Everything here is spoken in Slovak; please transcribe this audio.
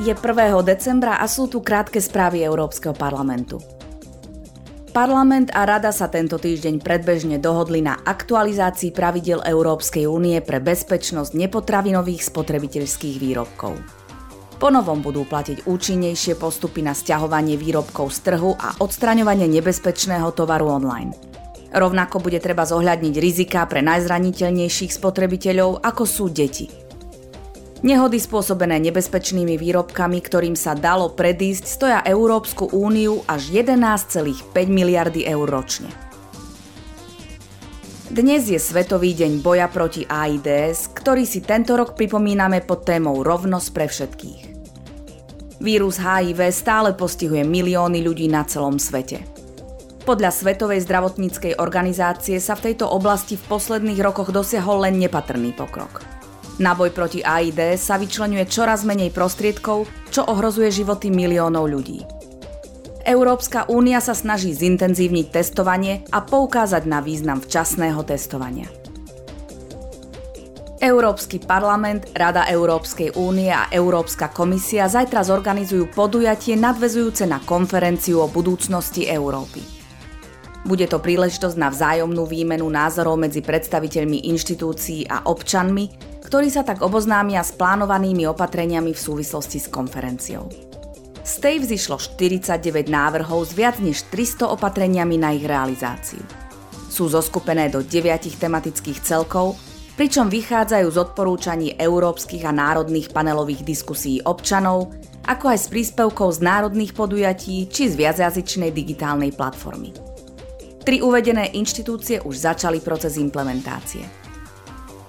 Je 1. decembra a sú tu krátke správy Európskeho parlamentu. Parlament a Rada sa tento týždeň predbežne dohodli na aktualizácii pravidel Európskej únie pre bezpečnosť nepotravinových spotrebiteľských výrobkov. Ponovom budú platiť účinnejšie postupy na stiahovanie výrobkov z trhu a odstraňovanie nebezpečného tovaru online. Rovnako bude treba zohľadniť rizika pre najzraniteľnejších spotrebiteľov, ako sú deti – Nehody spôsobené nebezpečnými výrobkami, ktorým sa dalo predísť, stoja Európsku úniu až 11,5 miliardy eur ročne. Dnes je Svetový deň boja proti AIDS, ktorý si tento rok pripomíname pod témou Rovnosť pre všetkých. Vírus HIV stále postihuje milióny ľudí na celom svete. Podľa Svetovej zdravotníckej organizácie sa v tejto oblasti v posledných rokoch dosiahol len nepatrný pokrok. Na boj proti AIDS sa vyčlenuje čoraz menej prostriedkov, čo ohrozuje životy miliónov ľudí. Európska únia sa snaží zintenzívniť testovanie a poukázať na význam včasného testovania. Európsky parlament, Rada Európskej únie a Európska komisia zajtra zorganizujú podujatie nadvezujúce na konferenciu o budúcnosti Európy. Bude to príležitosť na vzájomnú výmenu názorov medzi predstaviteľmi inštitúcií a občanmi, ktorí sa tak oboznámia s plánovanými opatreniami v súvislosti s konferenciou. Z tej vzýšlo 49 návrhov s viac než 300 opatreniami na ich realizáciu. Sú zoskupené do 9 tematických celkov, pričom vychádzajú z odporúčaní európskych a národných panelových diskusí občanov, ako aj z príspevkov z národných podujatí či z viacjazyčnej digitálnej platformy. Tri uvedené inštitúcie už začali proces implementácie.